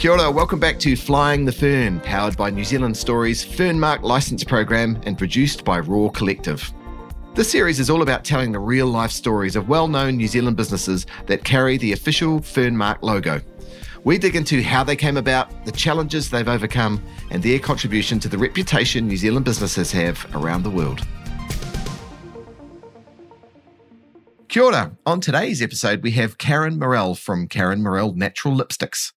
Kia ora, welcome back to Flying the Fern, powered by New Zealand Stories Fernmark license program and produced by Raw Collective. This series is all about telling the real life stories of well known New Zealand businesses that carry the official Fernmark logo. We dig into how they came about, the challenges they've overcome, and their contribution to the reputation New Zealand businesses have around the world. Kia ora. On today's episode, we have Karen Murrell from Karen Murrell Natural Lipsticks.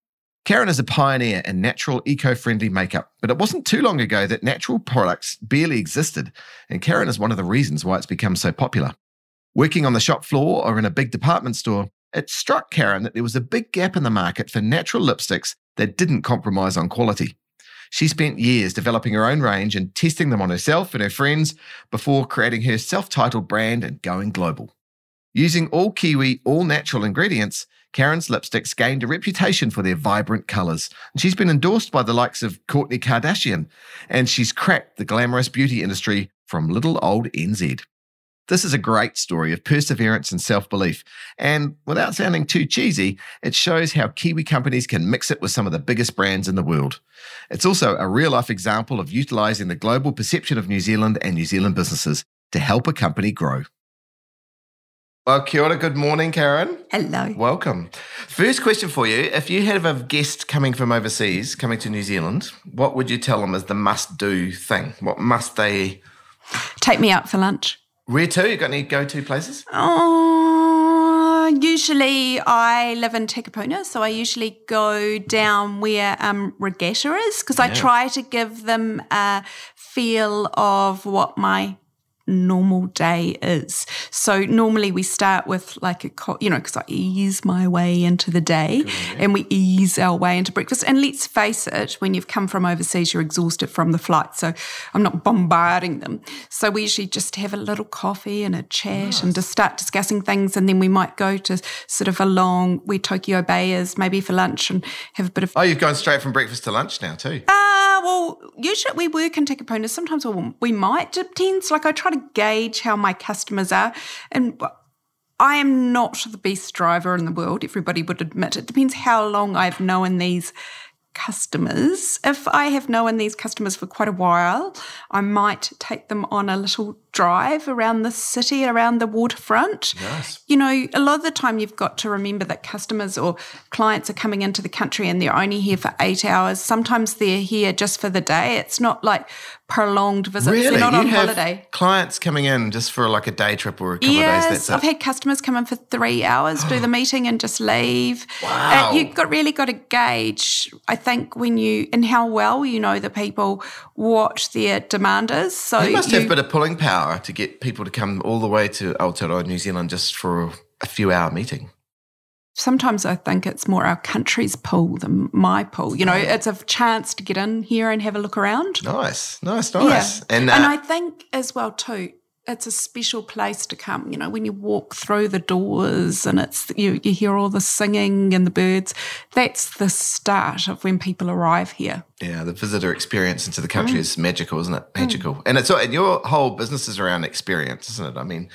Karen is a pioneer in natural, eco friendly makeup, but it wasn't too long ago that natural products barely existed, and Karen is one of the reasons why it's become so popular. Working on the shop floor or in a big department store, it struck Karen that there was a big gap in the market for natural lipsticks that didn't compromise on quality. She spent years developing her own range and testing them on herself and her friends before creating her self titled brand and going global. Using all Kiwi, all natural ingredients, Karen's lipsticks gained a reputation for their vibrant colours. and She's been endorsed by the likes of Kourtney Kardashian, and she's cracked the glamorous beauty industry from little old NZ. This is a great story of perseverance and self belief. And without sounding too cheesy, it shows how Kiwi companies can mix it with some of the biggest brands in the world. It's also a real life example of utilising the global perception of New Zealand and New Zealand businesses to help a company grow. Well, kia ora, good morning, Karen. Hello. Welcome. First question for you. If you had a guest coming from overseas, coming to New Zealand, what would you tell them is the must do thing? What must they Take me out for lunch. Where to? You got any go to places? Oh, usually I live in Takapuna, so I usually go down where um, Regatta is because I try to give them a feel of what my normal day is. So normally we start with like a, co- you know, because I ease my way into the day and we ease our way into breakfast. And let's face it, when you've come from overseas, you're exhausted from the flight. So I'm not bombarding them. So we usually just have a little coffee and a chat and just start discussing things. And then we might go to sort of a long, where Tokyo Bay is, maybe for lunch and have a bit of Oh, you've gone straight from breakfast to lunch now, too. uh, well, usually we work in Takapuna. Sometimes we'll, we might. Depends. Like I try to gauge how my customers are, and I am not the best driver in the world. Everybody would admit it. Depends how long I've known these customers. If I have known these customers for quite a while, I might take them on a little drive around the city, around the waterfront. Nice. You know, a lot of the time you've got to remember that customers or clients are coming into the country and they're only here for eight hours. Sometimes they're here just for the day. It's not like prolonged visits. Really? They're not you on have holiday. clients coming in just for like a day trip or a couple Yes, of days. I've it. had customers come in for three hours, do the meeting, and just leave. Wow. Uh, you've got really got to gauge. I think when you and how well you know the people, what their demand is. So You must you, have a bit of pulling power to get people to come all the way to Aotearoa, New Zealand, just for a few hour meeting. sometimes I think it's more our country's pull than my pull. You know, it's a chance to get in here and have a look around. Nice, nice, nice. And, uh, and I think as well too, it's a special place to come. You know, when you walk through the doors and it's you, you hear all the singing and the birds. That's the start of when people arrive here. yeah, the visitor experience into the country Mm. is magical, isn't it? Magical. And it's and your whole business is around experience, isn't it? I mean,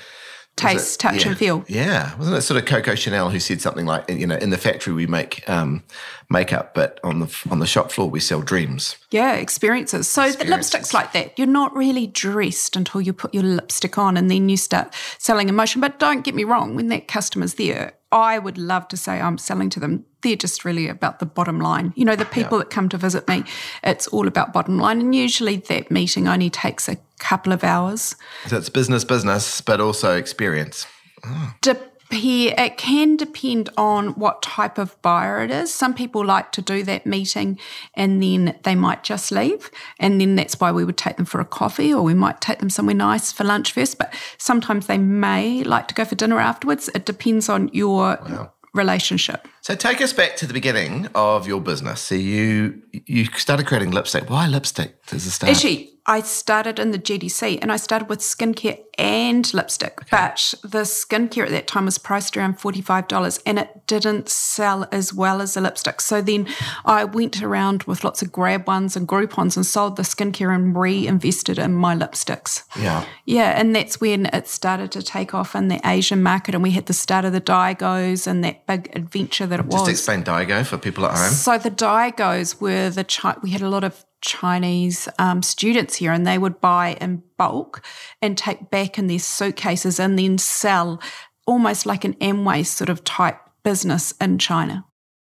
Taste, it- touch, yeah. and feel. Yeah, wasn't it sort of Coco Chanel who said something like, you know, in the factory we make um, makeup, but on the on the shop floor we sell dreams. Yeah, experiences. So the Experiences. lipstick's like that. You're not really dressed until you put your lipstick on and then you start selling emotion. But don't get me wrong, when that customer's there, I would love to say I'm selling to them. They're just really about the bottom line. You know, the people that come to visit me, it's all about bottom line. And usually that meeting only takes a couple of hours. So it's business, business, but also experience. Ah. Dep- it can depend on what type of buyer it is. Some people like to do that meeting and then they might just leave. And then that's why we would take them for a coffee or we might take them somewhere nice for lunch first. But sometimes they may like to go for dinner afterwards. It depends on your relationship. So take us back to the beginning of your business. So you you started creating lipstick. Why lipstick as a start? Actually, I started in the GDC and I started with skincare and lipstick, okay. but the skincare at that time was priced around $45 and it didn't sell as well as the lipstick. So then I went around with lots of grab ones and Groupons and sold the skincare and reinvested in my lipsticks. Yeah. Yeah. And that's when it started to take off in the Asian market and we had the start of the Daigous and that big adventure that it Just was. Just explain Daigou for people at home. So the Daigous were the, chi- we had a lot of Chinese um, students here, and they would buy in bulk and take back in their suitcases and then sell almost like an Amway sort of type business in China.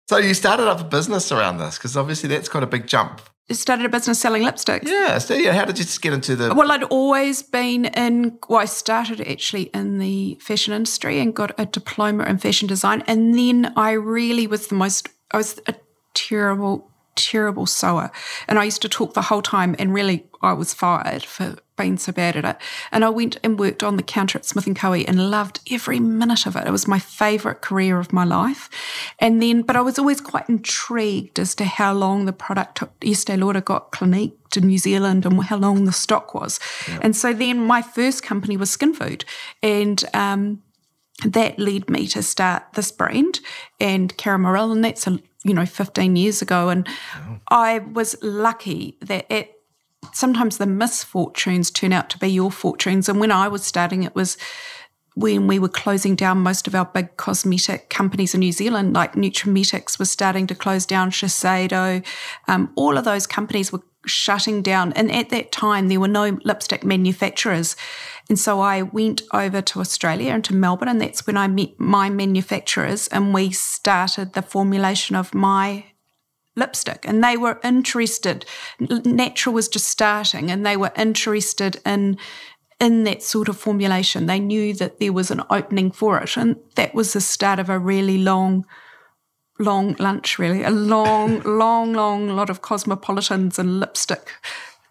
So you started up a business around this because obviously that's quite a big jump. You started a business selling lipsticks. Yeah. So yeah, how did you just get into the? Well, I'd always been in. Well, I started actually in the fashion industry and got a diploma in fashion design, and then I really was the most. I was a terrible terrible sewer. And I used to talk the whole time, and really, I was fired for being so bad at it. And I went and worked on the counter at Smith and Co. and loved every minute of it. It was my favourite career of my life. And then, but I was always quite intrigued as to how long the product took. Estee Lauder got Clinique to New Zealand and how long the stock was. Yep. And so then my first company was Skin Food. And, um, that led me to start this brand and Karen and that's a you know 15 years ago and oh. i was lucky that it sometimes the misfortunes turn out to be your fortunes and when i was starting it was when we were closing down most of our big cosmetic companies in New Zealand, like Nutrimetics was starting to close down, Shiseido, um, all of those companies were shutting down. And at that time, there were no lipstick manufacturers. And so I went over to Australia and to Melbourne, and that's when I met my manufacturers and we started the formulation of my lipstick. And they were interested. Natural was just starting, and they were interested in in that sort of formulation. They knew that there was an opening for it, and that was the start of a really long long lunch, really. A long, long, long lot of cosmopolitans and lipstick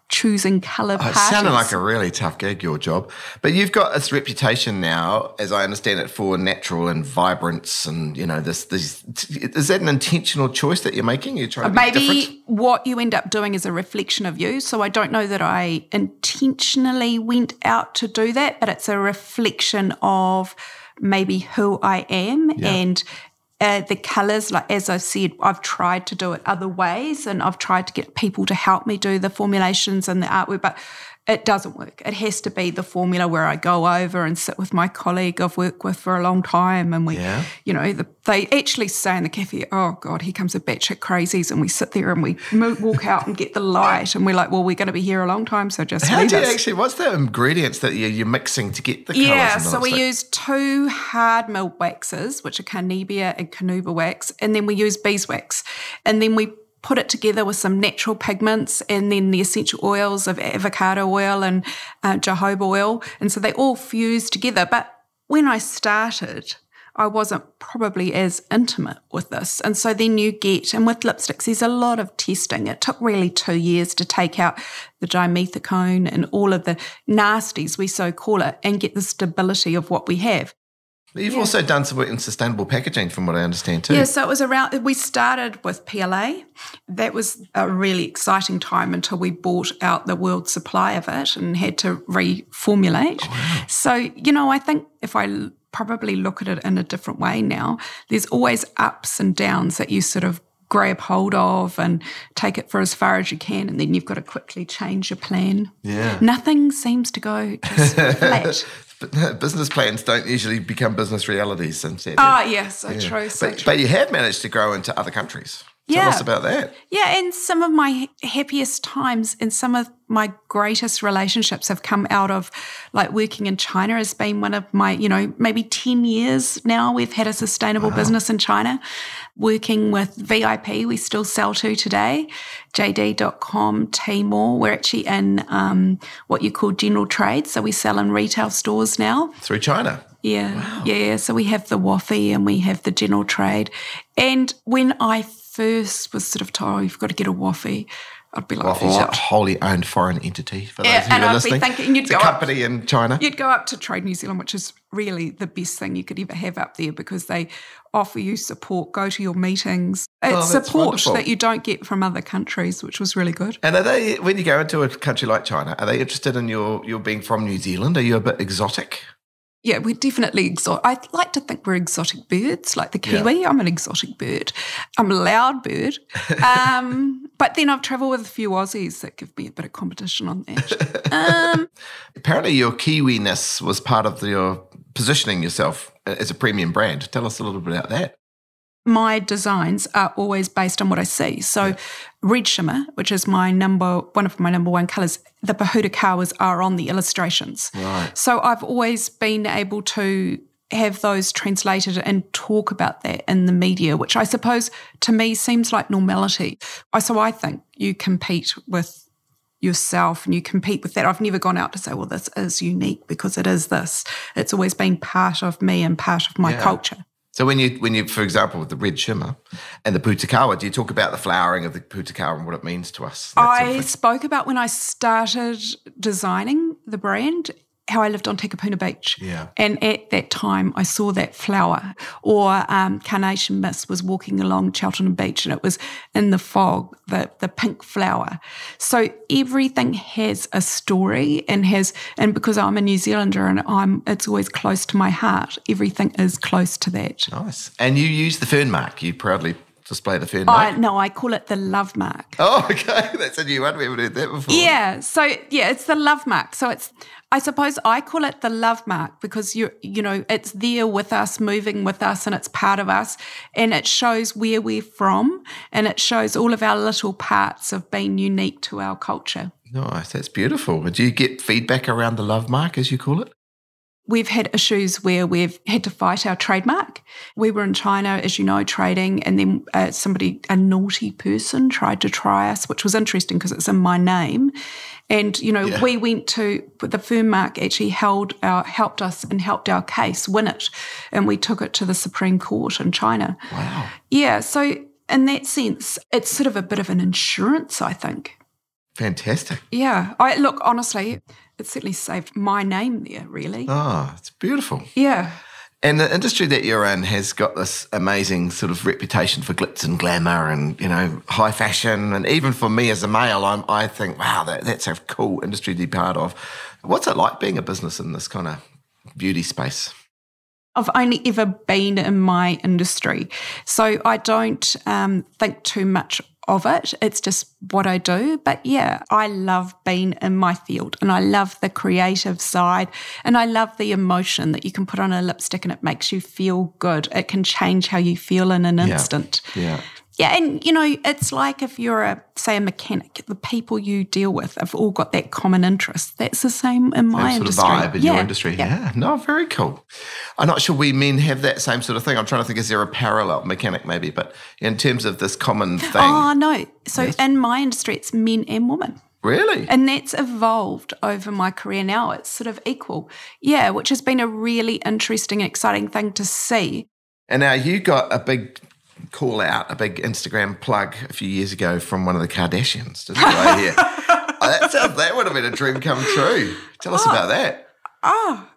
choosing colour oh, It sounded like a really tough gig, your job. But you've got this reputation now, as I understand it, for natural and vibrance, and you know this. this is that an intentional choice that you're making? You're trying to maybe what you end up doing is a reflection of you. So I don't know that I intentionally went out to do that, but it's a reflection of maybe who I am yeah. and uh, the colors, like as I said, I've tried to do it other ways and I've tried to get people to help me do the formulations and the artwork, but it doesn't work. It has to be the formula where I go over and sit with my colleague I've worked with for a long time. And we, yeah. you know, the, they actually say in the cafe, oh God, here comes a batch of crazies. And we sit there and we walk out and get the light. And we're like, well, we're going to be here a long time. So just How do you actually, what's the ingredients that you're, you're mixing to get the Yeah, so we use two hard milled waxes, which are Carnebia and Carnauba wax. And then we use beeswax. And then we put it together with some natural pigments and then the essential oils of avocado oil and uh, jojoba oil. And so they all fuse together. But when I started, I wasn't probably as intimate with this. And so then you get, and with lipsticks, there's a lot of testing. It took really two years to take out the dimethicone and all of the nasties, we so call it, and get the stability of what we have. You've yeah. also done some work in sustainable packaging, from what I understand, too. Yeah, so it was around, we started with PLA. That was a really exciting time until we bought out the world supply of it and had to reformulate. Oh, wow. So, you know, I think if I probably look at it in a different way now, there's always ups and downs that you sort of grab hold of and take it for as far as you can, and then you've got to quickly change your plan. Yeah. Nothing seems to go just flat. business plans don't usually become business realities. Since ah, yes, yeah. true. So but, but you have managed to grow into other countries. Tell us about that. Yeah, and some of my happiest times and some of my greatest relationships have come out of like working in China has been one of my, you know, maybe 10 years now we've had a sustainable wow. business in China. Working with VIP, we still sell to today, JD.com, Tmall. We're actually in um, what you call general trade. So we sell in retail stores now. Through China? Yeah. Wow. Yeah. So we have the WFOE and we have the general trade. And when I first was sort of told, oh, you've got to get a WFOE. I'd be like, a wholly owned foreign entity for those yeah, who are listening. Thinking, you'd it's go a company up, in China. You'd go up to Trade New Zealand, which is really the best thing you could ever have up there because they offer you support, go to your meetings. It's Oh, support wonderful. that you don't get from other countries, which was really good. And are they when you go into a country like China, are they interested in your your being from New Zealand? Are you a bit exotic? Yeah, we're definitely exotic. I like to think we're exotic birds, like the Yeah. kiwi. I'm an exotic bird. I'm a loud bird. Um, but then I've travelled with a few Aussies that give me a bit of competition on that. Um, Apparently, your Kiwiness was part of your positioning yourself as a premium brand. Tell us a little bit about that. My designs are always based on what I see. So, red shimmer, which is my number one of my number one colors, the Pohutukawas are on the illustrations. Right. So I've always been able to have those translated and talk about that in the media, which I suppose to me seems like normality. So I think you compete with yourself and you compete with that. I've never gone out to say, well, this is unique because it is this. It's always been part of me and part of my Yeah. culture. So when you when you, for example, with the red shimmer and the pohutukawa, do you talk about the flowering of the pohutukawa and what it means to us? That sort of I spoke about when I started designing the brand how I lived on Takapuna Beach. Yeah. And at that time, I saw that flower. Or um, Carnation Mist was walking along Cheltenham Beach and it was in the fog, the, the pink flower. So everything has a story and has, and because I'm a New Zealander and I'm, it's always close to my heart, everything is close to that. nice. And you use the Fernmark. You proudly display the I, mark. no, I call it the love mark. Oh, okay. That's a new one. We haven't heard that before. Yeah. So yeah, it's the love mark. So it's I suppose I call it the love mark because you you know it's there with us, moving with us, and it's part of us, and it shows where we're from, and it shows all of our little parts of being unique to our culture. Nice. That's beautiful. Do you get feedback around the love mark, as you call it? We've had issues where we've had to fight our trademark. We were in China, as you know, trading, and then uh, somebody, a naughty person, tried to try us, which was interesting because it's in my name. And you know, Yeah. we went to the Fernmark actually held our helped us and helped our case win it, and we took it to the Supreme Court in China. Wow. Yeah, so in that sense, it's sort of a bit of an insurance, I think. Fantastic. Yeah, I look honestly, it certainly saved my name there. Really. Oh, it's beautiful. Yeah. And the industry that you're in has got this amazing sort of reputation for glitz and glamour and, you know, high fashion. And even for me as a male, I'm, I think, wow, that, that's a cool industry to be part of. What's it like being a business in this kind of beauty space? I've only ever been in my industry. So I don't um, think too much of it. It's just what I do. But yeah, I love being in my field and I love the creative side and I love the emotion that you can put on a lipstick and it makes you feel good. It can change how you feel in an instant. Yeah. Yeah, and you know, it's like if you're a say a mechanic, the people you deal with have all got that common interest. That's the same in my Same industry. sort of vibe in yeah, your industry. Yeah. Yeah. No, very cool. I'm not sure we men have that same sort of thing. I'm trying to think, is there a parallel mechanic maybe? But in terms of this common oh, thing, Oh no! So in my industry, it's men and women. really? And that's evolved over my career now. It's sort of equal. Yeah, which has been a really interesting, exciting thing to see. And now you got a big call out, a big Instagram plug a few years ago from one of the Kardashians, you? I hear? Oh, that, sounds, that would have been a dream come true. Tell us about that. Oh,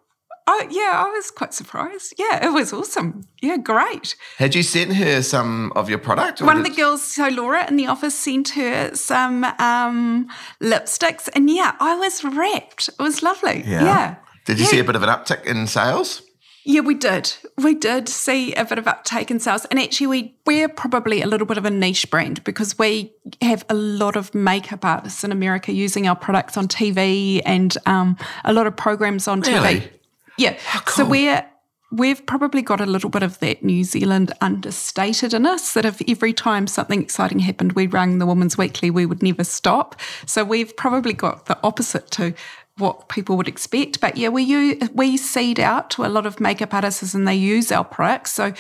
oh, yeah, I was quite surprised. Yeah, it was awesome. Yeah, great. Had you sent her some of your product? One of the girls, so Laura in the office, sent her some um, lipsticks. And yeah, I was rapt. It was lovely. Yeah. Did you Yeah. see a bit of an uptick in sales? Yeah, we did. We did see a bit of uptake in sales. And actually, we, we're probably a little bit of a niche brand because we have a lot of makeup artists in America using our products on TV and um, a lot of programs on Really? TV. Yeah. So cool. we're we've probably got a little bit of that New Zealand understated in us that if every time something exciting happened, we rang the Women's Weekly, we would never stop. So we've probably got the opposite to what people would expect. But yeah, we use, we seed out to a lot of makeup artists and they use our products. So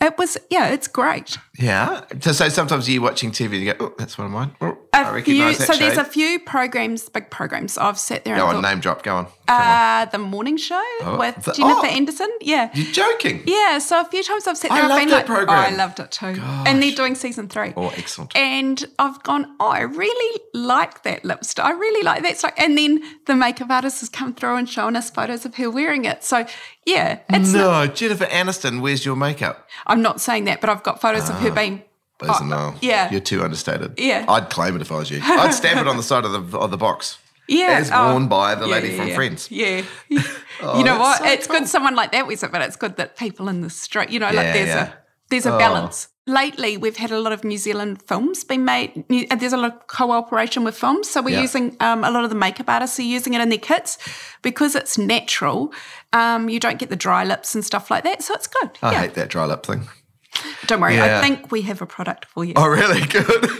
it was yeah, it's great. Yeah. So, so sometimes you're watching TV and you go, oh, that's one of mine. Oh, I few, recognise that so there's a few programs, big programs. I've sat there Go and on, thought, name drop. Go on. Come on. uh, the morning show Oh, with the- Jennifer oh. Aniston. Yeah. You're joking. Yeah, so a few times I've sat there. I've loved been that like, program. Oh, I loved it too. And they're doing season three. Oh, excellent. And I've gone, oh, I really like that lipstick. I really like that. So, and then the makeup artist has come through and shown us photos of her wearing it. So Yeah. It's no, Jennifer Aniston, where's your makeup? I'm not saying that, but I've got photos of her ah, being. Please Oh, no. yeah. You're too understated. Yeah. I'd claim it if I was you. I'd stamp it on the side of the of the box. Yeah. As oh, worn by the yeah, lady yeah, from yeah. Friends. Yeah. Oh, you know what? so it's cool. good someone like that wears it, but it's good that people in the street, you know, like there's a there's a Oh. balance. Lately, we've had a lot of New Zealand films being made. And There's a lot of cooperation with films, so we're Yeah. using um, a lot of the makeup artists are using it in their kits because it's natural. Um, you don't get the dry lips and stuff like that, so it's good. I yeah, hate that dry lip thing. don't worry. Yeah. I think we have a product for you. Oh, really? Good.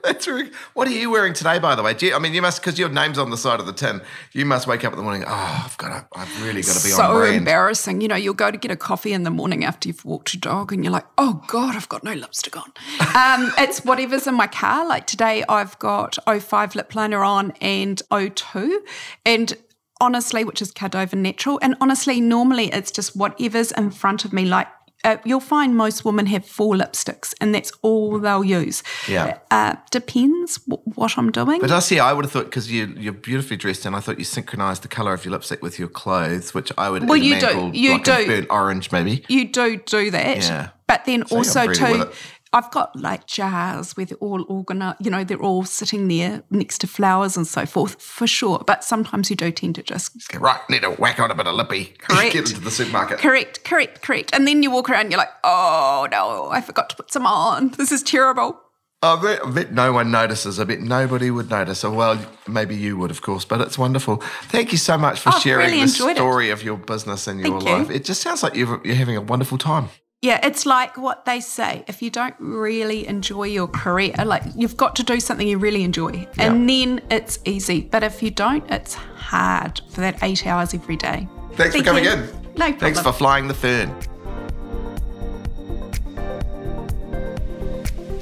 That's really. What are you wearing today, by the way? You, I mean, you must because your name's on the side of the tin. You must wake up in the morning. Oh, I've got to. I've really got to be on so brand. embarrassing. You know, you'll go to get a coffee in the morning after you've walked your dog and you're like, oh God, I've got no lipstick on. um, it's whatever's in my car. Like today, I've got 05 lip liner on and 02. And honestly, which is Cardova Natural. And honestly, normally it's just whatever's in front of me. Like uh, you'll find most women have four lipsticks and that's all they'll use. Yeah. Uh, depends w- what I'm doing. But I see. I would have thought because you you're beautifully dressed, and I thought you synchronised the colour of your lipstick with your clothes, which I would. Well, you do. You like do. burnt orange, maybe. you do do that. Yeah. But then So also too. I've got like jars where they're all organized, you know, they're all sitting there next to flowers and so forth, for sure. But sometimes you do tend to just right, need to whack on a bit of lippy. Correct. Get into the supermarket. correct, correct, correct. And then you walk around and you're like, oh no, I forgot to put some on. This is terrible. Oh, I bet, I bet no one notices. I bet nobody would notice. Or well, maybe you would, of course. But it's wonderful. Thank you so much for oh, I've sharing really the enjoyed it. story of your business and your Thank you. life. It just sounds like you're, you're having a wonderful time. Yeah, it's like what they say. If you don't really enjoy your career, like you've got to do something you really enjoy. And then it's easy. But if you don't, it's hard for that eight hours every day. Thanks Thank for coming you. in. No problem. Thanks for flying the fern.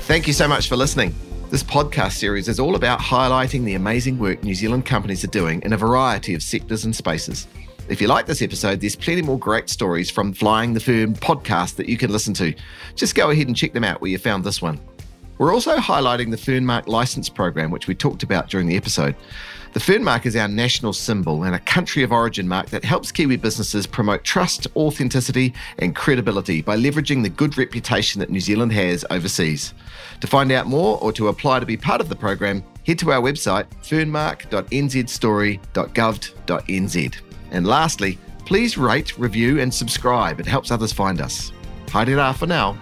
Thank you so much for listening. This podcast series is all about highlighting the amazing work New Zealand companies are doing in a variety of sectors and spaces. If you like this episode, there's plenty more great stories from Flying the Fern podcast that you can listen to. Just go ahead and check them out where you found this one. We're also highlighting the Fernmark license program, which we talked about during the episode. The Fernmark is our national symbol and a country of origin mark that helps Kiwi businesses promote trust, authenticity, and credibility by leveraging the good reputation that New Zealand has overseas. To find out more or to apply to be part of the program, head to our website fernmark.nzstory.gov.nz. And lastly, please rate, review, and subscribe. It helps others find us. Haere for now.